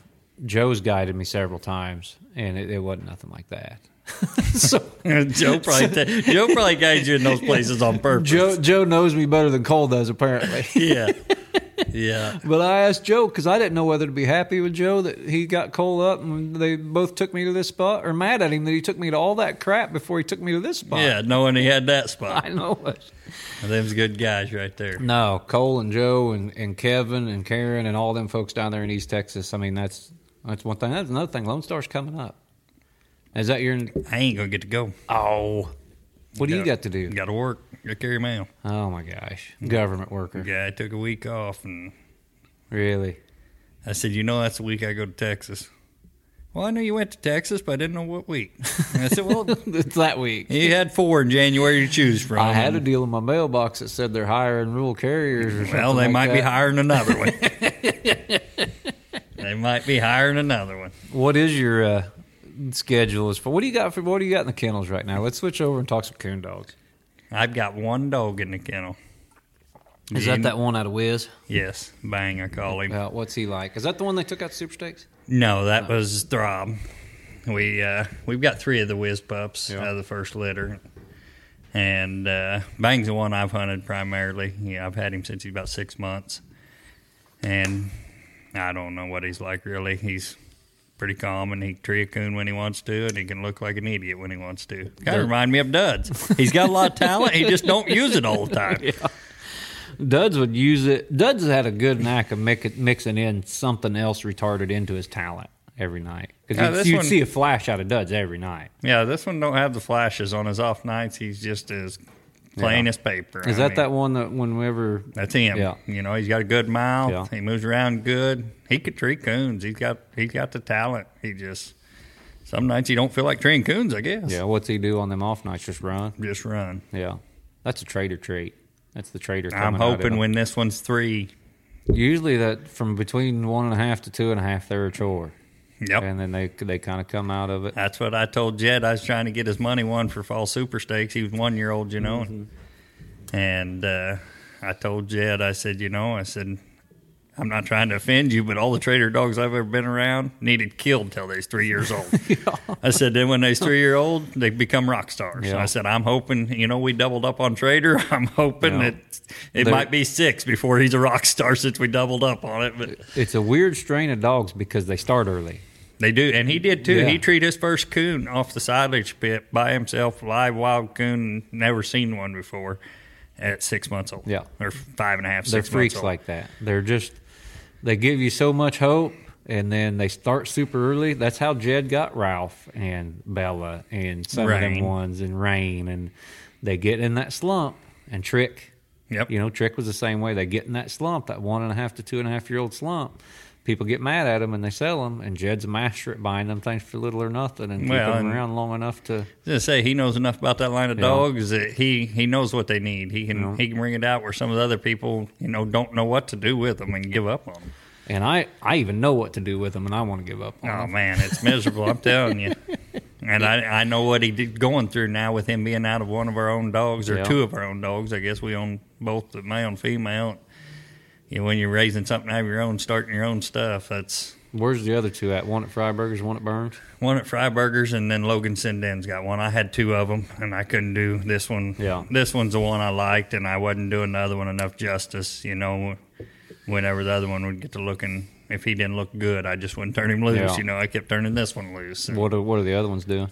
Joe's guided me several times, and it, it wasn't nothing like that. (laughs) so (laughs) Joe probably Joe probably guides you in those places on purpose. Joe Joe knows me better than Cole does apparently. yeah, (laughs) yeah. (laughs) But I asked Joe because I didn't know whether to be happy with Joe that he got Cole up and they both took me to this spot, or mad at him that he took me to all that crap before he took me to this spot. Yeah, knowing he had that spot. (laughs) I know it. Them's good guys right there. No, Cole and Joe and, and Kevin and Karen and all them folks down there in East Texas. I mean, that's that's one thing. That's another thing. Lone Star's coming up. Is that your? I ain't gonna get to go. Oh, what do you Gotta- got to do? Got to work. To carry mail. Oh my gosh, government worker. Yeah, I took a week off, and Really? I said, you know, that's the week I go to Texas. Well, I knew you went to Texas, but I didn't know what week. And I said, well, (laughs) it's that week. you had four in January to choose from. I had a deal in my mailbox that said they're hiring rural carriers or something. Well, they like might be hiring another one. (laughs) they might be hiring another one. What is your uh, schedule as for what do you got for what do you got in the kennels right now? Let's switch over and talk some coon dogs. I've got one dog in the kennel. Is that that one out of Wiz? Yes, Bang, I call him. Uh, what's he like? Is that the one they took out Super Stakes? No, that was Throb. We uh, we've got three of the whiz pups Yeah. out of the first litter, and uh, Bang's the one I've hunted primarily. Yeah, I've had him since he's about six months, and I don't know what he's like really. He's pretty calm and he can tree a coon when he wants to, and he can look like an idiot when he wants to. Kind of remind me of Duds. He's got a lot of talent. He just don't use it all the time. (laughs) Duds would use it. Duds had a good knack of make mixing in something else retarded into his talent every night. Yeah, Because this you'd, one- see a flash out of Duds every night. Yeah, this one don't have the flashes on his off nights. He's just as plain Yeah. as paper. Is I that mean- that one that whenever That's him. Yeah. You know, he's got a good mouth. Yeah. He moves around good. He could tree coons. He's got he's got the talent. He just some nights you don't feel like treeing coons, I guess. yeah, what's he do on them off nights? Just run. Just run. Yeah, that's a trader trait. That's the trader. I'm coming out of hoping when this one's three. usually that from between one and a half to two and a half, they're a chore, Yep. and then they they kind of come out of it. That's what I told Jed. I was trying to get his money won for fall super stakes. He was one year old, you know. Mm-hmm. And uh, I told Jed, I said, you know, I said, I'm not trying to offend you, but all the trader dogs I've ever been around needed killed till they's three years old. (laughs) I said, then when they's three year old, they become rock stars. Yeah. I said, I'm hoping, you know, we doubled up on trader. (laughs) I'm hoping Yeah. that it They're- might be six before he's a rock star since we doubled up on it. But It's a weird strain of dogs because they start early. They do, and he did too. Yeah. He treated his first coon off the silage pit by himself, live wild coon, never seen one before, at six months old. Yeah. or five and a half. They're Six freaks months old. like that. They're just they give you so much hope, and then they start super early. That's how Jed got Ralph and Bella and some of them ones and Rain, and they get in that slump. And Trick, Yep. you know, Trick was the same way. They get in that slump, that one and a half to two and a half year old slump. People get mad at them and they sell them, and Jed's a master at buying them things for little or nothing and Well, keeping them around long enough to. Gonna say he knows enough about that line of Yeah. dogs that he he knows what they need. He can Yeah. he can bring it out where some of the other people you know don't know what to do with them and give up on them. And I, I even know what to do with them, and I want to give up on Oh them. man, it's miserable. I'm telling you. And I, I know what he did going through now with him being out of one of our own dogs or Yeah. two of our own dogs. I guess we own both the male and female. You know, when you're raising something out of your own, starting your own stuff, that's Where's the other two at? One at Fryburgers, one at Burns. one at Fryburgers, and then Logan Sinden's got one. I had two of them, and I couldn't do this one. Yeah. This one's the one I liked, and I wasn't doing the other one enough justice. You know, whenever the other one would get to looking, if he didn't look good, I just wouldn't turn him loose. Yeah. You know, I kept turning this one loose. What are, what are the other ones doing?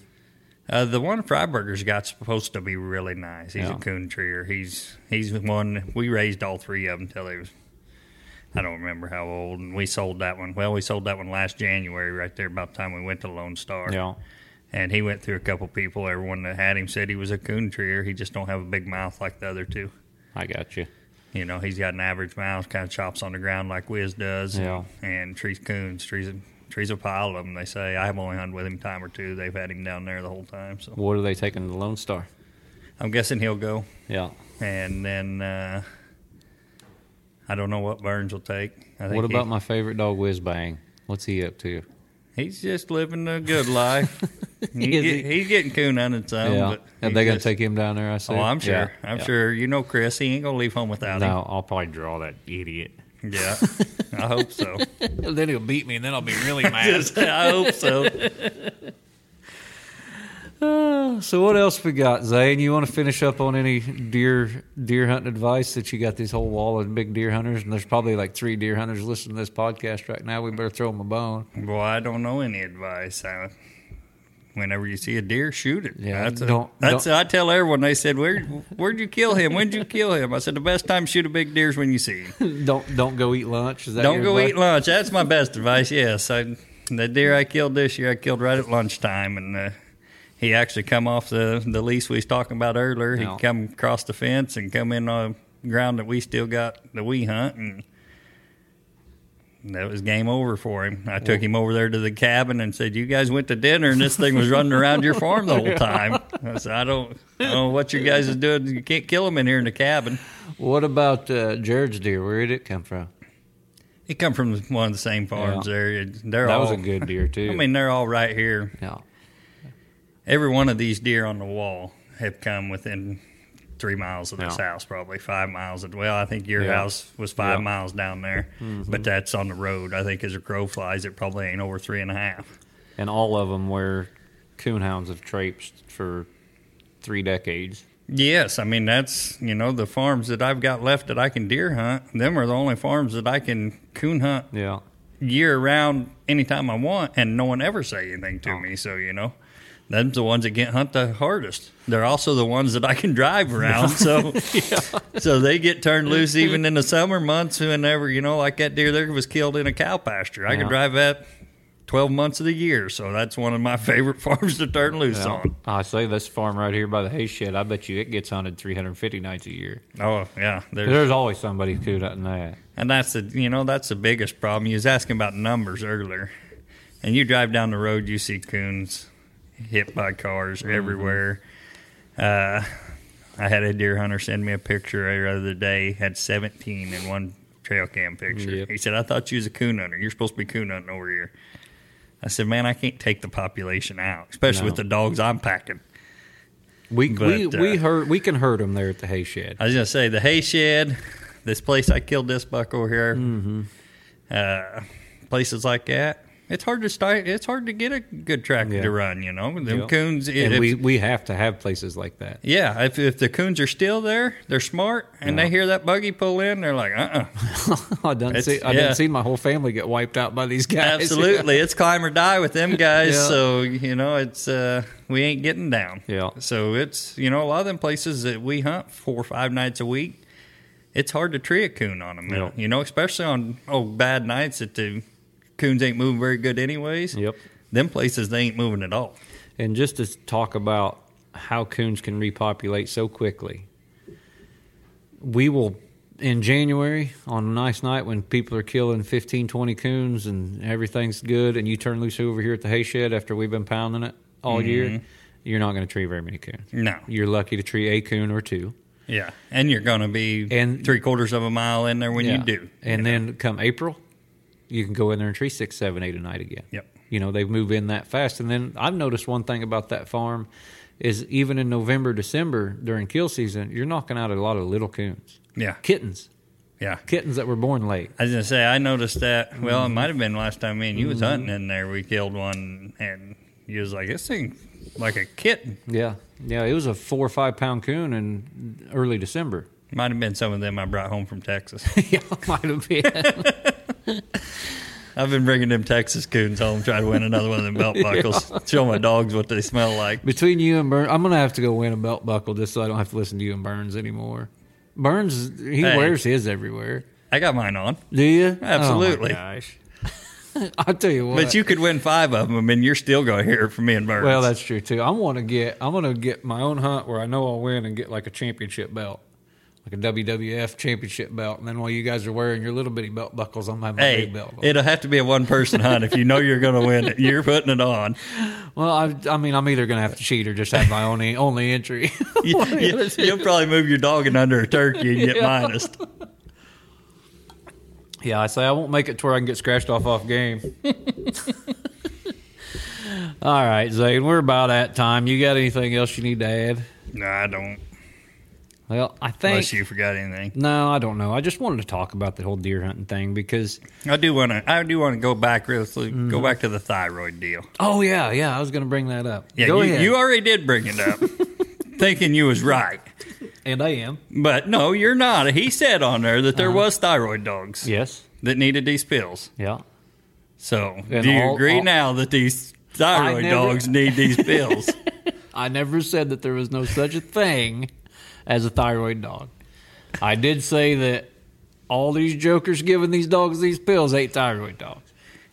Uh, the one Freiburger's got supposed to be really nice. He's Yeah. a coon treer. He's he's one we raised all three of them till they was. I don't remember how old. And we sold that one. Well, we sold that one last January, right there, about the time we went to Lone Star. Yeah. And he went through a couple people. Everyone that had him said he was a coon treer. He just don't have a big mouth like the other two. I got you. You know, he's got an average mouth, kind of chops on the ground like Wiz does. Yeah. And trees coons, trees, trees a pile of them. They say I've only hunted with him a time or two. They've had him down there the whole time. So What are they taking to Lone Star? I'm guessing he'll go. Yeah. And then uh, I don't know what Burns will take. I think What about he- my favorite dog, Whiz Bang? What's he up to? He's just living a good life. (laughs) he Is get, he's getting coon hunted some. yeah. But Are they going to take him down there? I see. Oh, I'm sure. Yeah. I'm Yeah. sure. You know, Chris. He ain't gonna leave home without No, I'll probably draw that idiot. Yeah, (laughs) I hope so. (laughs) then he'll beat me, and then I'll be really mad. I hope so. So what else we got, Zane? You want to finish up on any deer deer hunting advice that you got this whole wall of big deer hunters, and there's probably like three deer hunters listening to this podcast right now. We better throw them a bone. Well, I don't know any advice. I, whenever you see a deer, shoot it. Yeah, that's a, don't- that's. don't- I tell everyone. They said, "Where, where'd you kill him? When'd you kill him?" I said, "The best time to shoot a big deer is when you see him. (laughs) don't don't go eat lunch. Is that Don't go advice? eat lunch. That's my best advice. Yes, I, the deer I killed this year, I killed right at lunchtime, and uh, he actually come off the the lease we was talking about earlier. He Yeah. come across the fence and come in on ground that we still got that we hunt, and that was game over for him. I took him over there to the cabin and said, "You guys went to dinner, and this thing was running around your farm the whole (laughs) time." I said, "I don't, I don't know what you guys is doing. You can't kill him in here in the cabin." What about uh, Jared's deer? Where did it come from? He come from one of the same farms Yeah. there. They're That all, was a good deer too. I mean, they're all right here. yeah, Every one of these deer on the wall have come within three miles of this Yeah. house, probably five miles. Of, well, I think your Yeah. house was five Yeah. Mm-hmm. miles down there, but that's on the road. I think as a crow flies, it probably ain't over three and a half. and all of them where coonhounds have traipsed for three decades. Yes, I mean that's you know the farms that I've got left that I can deer hunt. Them are the only farms that I can coon hunt Yeah, year round anytime I want, and no one ever say anything to Oh. me. So you know, them's the ones that get hunt the hardest. They're also the ones that I can drive around. So (laughs) so they get turned loose even in the summer months. Whenever you know, like that deer there was killed in a cow pasture. I Yeah. could drive that. 12 months of the year, so that's one of my (laughs) favorite farms to turn loose Yeah. on. I say this farm right here by the hay shed. I bet you it gets hunted 350 nights a year. Oh, yeah. There's, There's always somebody coon hunting that. And that's the you know that's the biggest problem. You was asking about numbers earlier, and you drive down the road, you see coons hit by cars Mm-hmm. everywhere. Uh, I had a deer hunter send me a picture the other day. Had 17 in one trail cam picture. Yep. He said, "I thought you was a coon hunter. You're supposed to be coon hunting over here." I said, "Man, I can't take the population out, especially No. with the dogs I'm packing." We But, we uh, we hurt we can hurt them there at the hay shed. I was gonna say the hay shed, this place I killed this buck over here, Mm-hmm. uh, places like that. It's hard to start. It's hard to get a good track Yeah. to run. You know, them Yeah. coons. and we we have to have places like that. yeah, if, if the coons are still there, they're smart, and Yeah. they hear that buggy pull in, they're like, uh, uh (laughs) I done see I yeah. done seen my whole family get wiped out by these guys. (laughs) absolutely, it's climb or die with them guys. Yeah. So you know, it's uh, we ain't getting down. Yeah. So it's you know a lot of them places that we hunt four or five nights a week. It's hard to tree a coon on them. You know, especially on oh bad nights that the coons ain't moving very good anyways. Yep. Them places they ain't moving at all. And just to talk about how coons can repopulate so quickly, we will in January on a nice night when people are killing 15, 20 coons and everything's good, and you turn loose over here at the hay shed after we've been pounding it all year, mm-hmm. you're not going to tree very many coons. No. You're lucky to tree a coon or two. Yeah. And you're gonna be And- three quarters of a mile in there when Yeah. you do. And you know? then come April, you can go in there and tree six, seven, eight a night again. Yep. You know, they move in that fast. And then I've noticed one thing about that farm is even in November, December during kill season, you're knocking out a lot of little coons, Yeah. kittens, Yeah. kittens that were born late. I was gonna say I noticed that. Well, it might have been last time me and you was Mm-hmm. hunting in there. We killed one, and you was like, "This thing like a kitten." Yeah, yeah, it was a four or five pound coon in early December. Might have been some of them I brought home from Texas. (laughs) yeah, might have been. (laughs) (laughs) I've been bringing them Texas coons home, trying to win another one of them belt (laughs) buckles. Show my dogs what they smell like. Between you and Burns, I'm gonna have to go win a belt buckle just so I don't have to listen to you and Burns anymore. Burns, he Hey. wears his everywhere. I got mine on. Do you? Absolutely. Oh my gosh. (laughs) I'll tell you what. But you could win five of them, and you're still going to hear it from me and Burns. Well, that's true too. I want to get. I'm going to get my own hunt where I know I'll win and get like a championship belt, like a WWF championship belt. And then while you guys are wearing your little bitty belt buckles, I'm having my hey, big belt. on. it'll have to be a one person hunt if you know you're going to win it. You're putting it on. well, I, I mean, I'm either going to have to cheat or just have my only only entry. (laughs) You, will probably move your dog in under a turkey and get (laughs) Yeah. minus. yeah, I say I won't make it to where I can get scratched off off game. (laughs) All right, Zane, we're about at time. You got anything else you need to add? No, I don't. Well, I think Unless you forgot anything. no, I don't know. I just wanted to talk about the whole deer hunting thing because I do want to. I do want to go back real. Mm-hmm. Go back to the thyroid deal. oh yeah, yeah, I was going to bring that up. Yeah, Go you, ahead. you already did bring it up, (laughs) thinking you was right, and I am. but no, you're not. He said on there that there was thyroid dogs Uh-huh. Yes. that needed these pills. Yeah. So, And do you all- agree all- now that these thyroid never- dogs need these (laughs) pills? I never said that there was no such a thing as a thyroid dog. I did say that all these jokers giving these dogs these pills ain't thyroid dogs.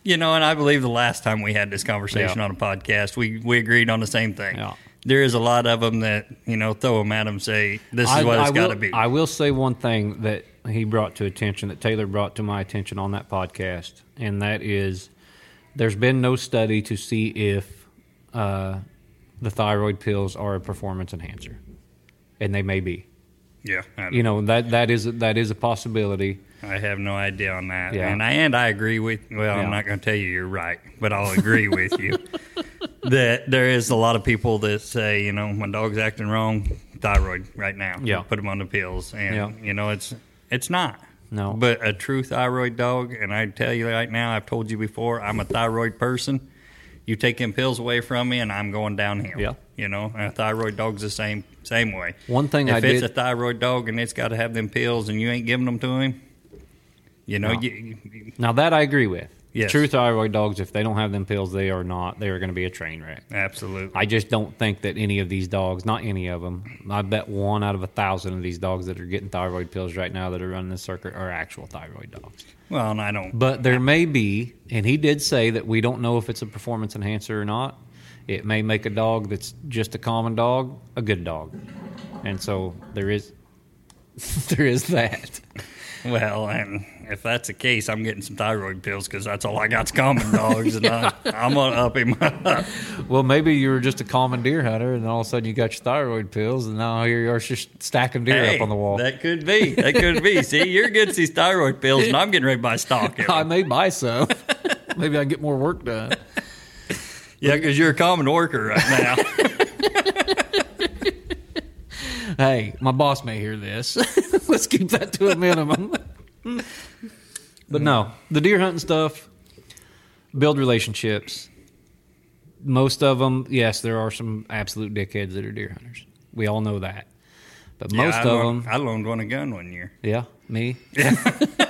you know, and I believe the last time we had this conversation Yeah. on a podcast, we we agreed on the same thing. Yeah. There is a lot of them that you know throw them at them, say this is I, what it's got to be. I will say one thing that he brought to attention, that Taylor brought to my attention on that podcast, and that is there's been no study to see if uh, the thyroid pills are a performance enhancer, and they may be. yeah, You know that that is that is a possibility. I have no idea on that, Yeah. and I and I agree with. Well, Yeah. I'm not going to tell you you're right, but I'll agree with you (laughs) that there is a lot of people that say, you know, my dog's acting wrong, thyroid right now. Yeah. put him on the pills, and Yeah. you know it's it's not. No. But a true thyroid dog, and I tell you right now, I've told you before, I'm a thyroid person. You take them pills away from me, and I'm going downhill. Yeah. You know, a thyroid dog's the same same way. One thing if I it's did- a thyroid dog and it's got to have them pills, and you ain't giving them to him, you know, No. you, you- Now that I agree with. Yes. True thyroid dogs, if they don't have them pills, they are not. They are going to be a train wreck. absolutely. I just don't think that any of these dogs, not any of them, I bet one out of a thousand of these dogs that are getting thyroid pills right now that are running the circuit are actual thyroid dogs. well, and I don't. But there may be, and he did say that we don't know if it's a performance enhancer or not. It may make a dog that's just a common dog a good dog, and so there is (laughs) there is that. Well, and if that's the case, I'm getting some thyroid pills because that's all I got's common dogs, and I, I'm gonna up him up. (laughs) Well, maybe you were just a common deer hunter, and all of a sudden you got your thyroid pills, and now here you are just stacking deer Hey, up on the wall. That could be. That could be. See, you're getting these thyroid pills, and I'm getting ready to buy stock. (laughs) I may buy some. maybe I can get more work done. Yeah, because you're a common worker right now. (laughs) Hey, my boss may hear this. (laughs) Let's keep that to a minimum. but no, the deer hunting stuff, build relationships. Most of them, yes, there are some absolute dickheads that are deer hunters. We all know that. But Yeah, most I of loaned, them, I loaned one a gun one year. yeah, me. (laughs)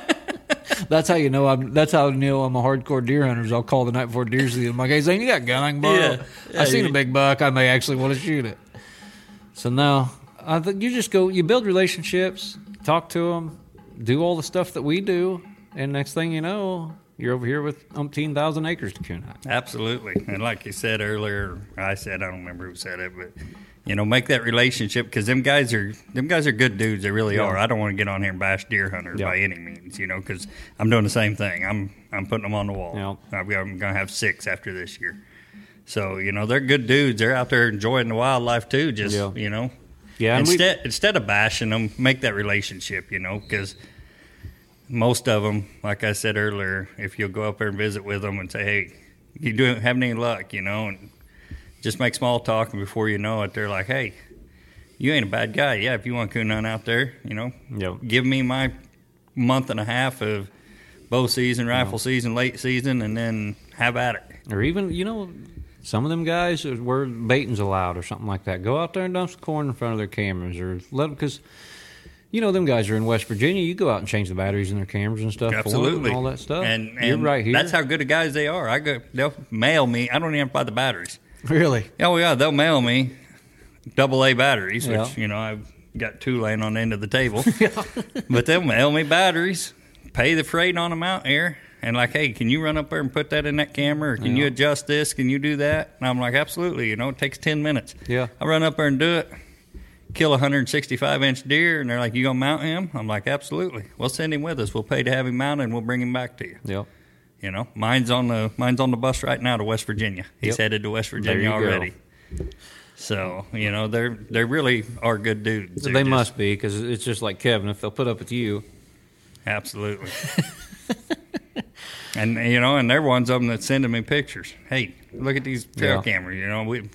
that's how you know I'm. That's how I know I'm a hardcore deer hunter. Is I'll call the night before deer season. I'm like, hey, Zane, you got a gun I can borrow? Yeah. Yeah, I seen you- a big buck. I may actually want to shoot it. So now I think you just go. You build relationships, talk to them, do all the stuff that we do, and next thing you know, you're over here with umpteen thousand acres to coon hunt. Absolutely. And like you said earlier, I said I don't remember who said it, but you know, make that relationship because them guys are them guys are good dudes. They really Yeah. are. I don't want to get on here and bash deer hunters Yeah. by any means, you know, because I'm doing the same thing. I'm I'm putting them on the wall. Yeah. Uh, Got, I'm going to have six after this year. So you know, they're good dudes. They're out there enjoying the wildlife too. Just you know, Yeah, instead instead of bashing them, make that relationship. You know, because most of them, like I said earlier, if you'll go up there and visit with them and say, "Hey, you doing have any luck?" You know, and just make small talk, and before you know it, they're like, "Hey, you ain't a bad guy. Yeah, if you want coon hunt out there, you know, Yep. give me my month and a half of bow season, rifle season, late season, and then have at it." or even you know some of them guys where baiting's allowed or something like that go out there and dump some corn in front of their cameras or let them because you know them guys are in west virginia you go out and change the batteries in their cameras and stuff Absolutely, and all that stuff And, and you're right here That's how good of guys they are. I go, they'll mail me. I don't even have to buy the batteries. (laughs) really Oh yeah, they'll mail me double A batteries, which you know I've got two laying on the end of the table. (laughs) but they'll mail me batteries pay the freight on them out there. And like, hey, can you run up there and put that in that camera? Or can you adjust this? Can you do that? And I'm like, absolutely. You know, it takes 10 minutes. Yeah. I run up there and do it. Kill a 165 inch deer. And they're like, you to mount him? I'm like, absolutely. We'll send him with us. We'll pay to have him mounted and we'll bring him back to you. Yep. You know, mine's on the mine's on the bus right now to West Virginia. He's Yep. headed to West Virginia you go. already. So you know, they're they really are good dudes. They They're just- must be because it's just like Kevin. If they'll put up with you, absolutely. (laughs) and you know, and they're ones of them that sending me pictures. Hey, look at these trail Yeah. cameras. You know, we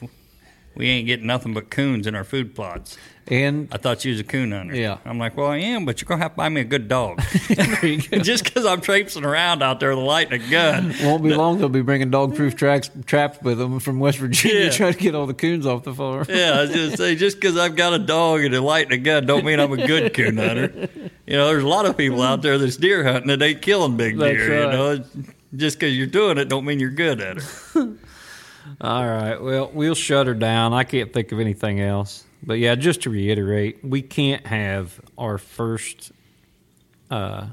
we ain't getting nothing but coons in our food plots. and I thought you was a coon hunter. Yeah. I'm like, well, I am, but you're gonna have to buy me a good dog. (laughs) go. (laughs) Just because I'm traipsing around out there with a light and a gun. (laughs) Won't be long. They'll be bringing dog-proof tracks, traps with them from West Virginia, Yeah. trying to get all the coons off the farm. Yeah, I was just say just because I've got a dog and a light and a gun don't mean I'm a good coon hunter. You know, there's a lot of people out there that's deer hunting that ain't killing big That's deer. right. You know, just because you're doing it don't mean you're good at it. All right. Well, we'll shut her down. I can't think of anything else. But yeah, just to reiterate, we can't have our first uh,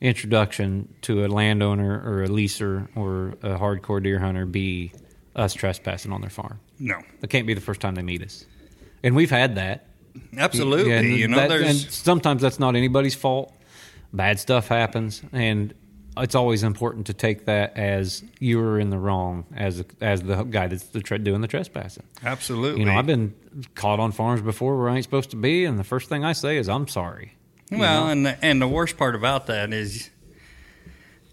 introduction to a landowner or a leaser or a hardcore deer hunter be us trespassing on their farm. No, It can't be the first time they meet us. And we've had that. absolutely. And you know, that- and sometimes that's not anybody's fault. Bad stuff happens, and it's always important to take that as you were in the wrong as as the guy that's the tre- doing the trespassing. absolutely. You know, I've been caught on farms before where I ain't supposed to be, and the first thing I say is I'm sorry. well, and the, and the worst part about that is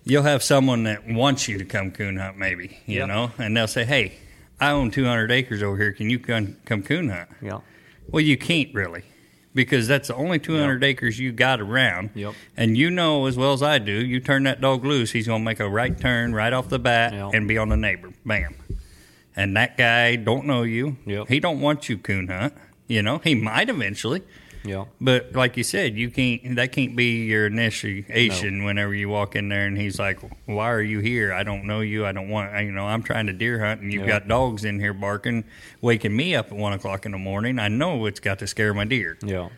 you'll have someone that wants you to come coon hunt, maybe you Yep. know, and they'll say, "Hey, I own 200 acres over here. Can you come come coon hunt?" Yeah, Well, you can't really, because that's the only 200 acres you got around. Yep. And you know as well as I do, you turn that dog loose, he's going to make a right turn right off the bat Yep. and be on the neighbor. Bam. And that guy don't know you. Yep. He don't want you coon hunt. You know, he might eventually, yeah, but like you said, you can't. That can't be your initiation whenever you walk in there and he's like, "Why are you here? I don't know you. I don't want. You know, I'm trying to deer hunt, and you've Yeah. got dogs in here barking, waking me up at one o'clock in the morning. I know it's got to scare my deer. yeah.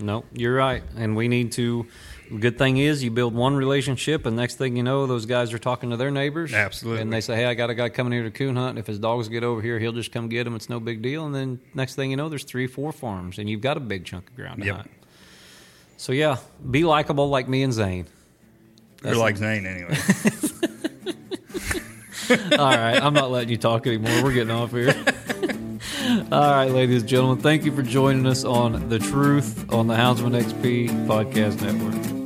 No, you're right, and we need to. The good thing is, you build one relationship, and next thing you know, those guys are talking to their neighbors. Absolutely. And they say, "Hey, I got a guy coming here to coon hunt. If his dogs get over here, he'll just come get them. It's no big deal." And then next thing you know, there's three, four farms, and you've got a big chunk of ground to Yep. hunt. So yeah, be likable like me and Zane. You're like Zane anyway. (laughs) All right, I'm not letting you talk anymore. We're getting off here. (laughs) All right, ladies and gentlemen, thank you for joining us on The Truth on the Houndsman XP Podcast Network.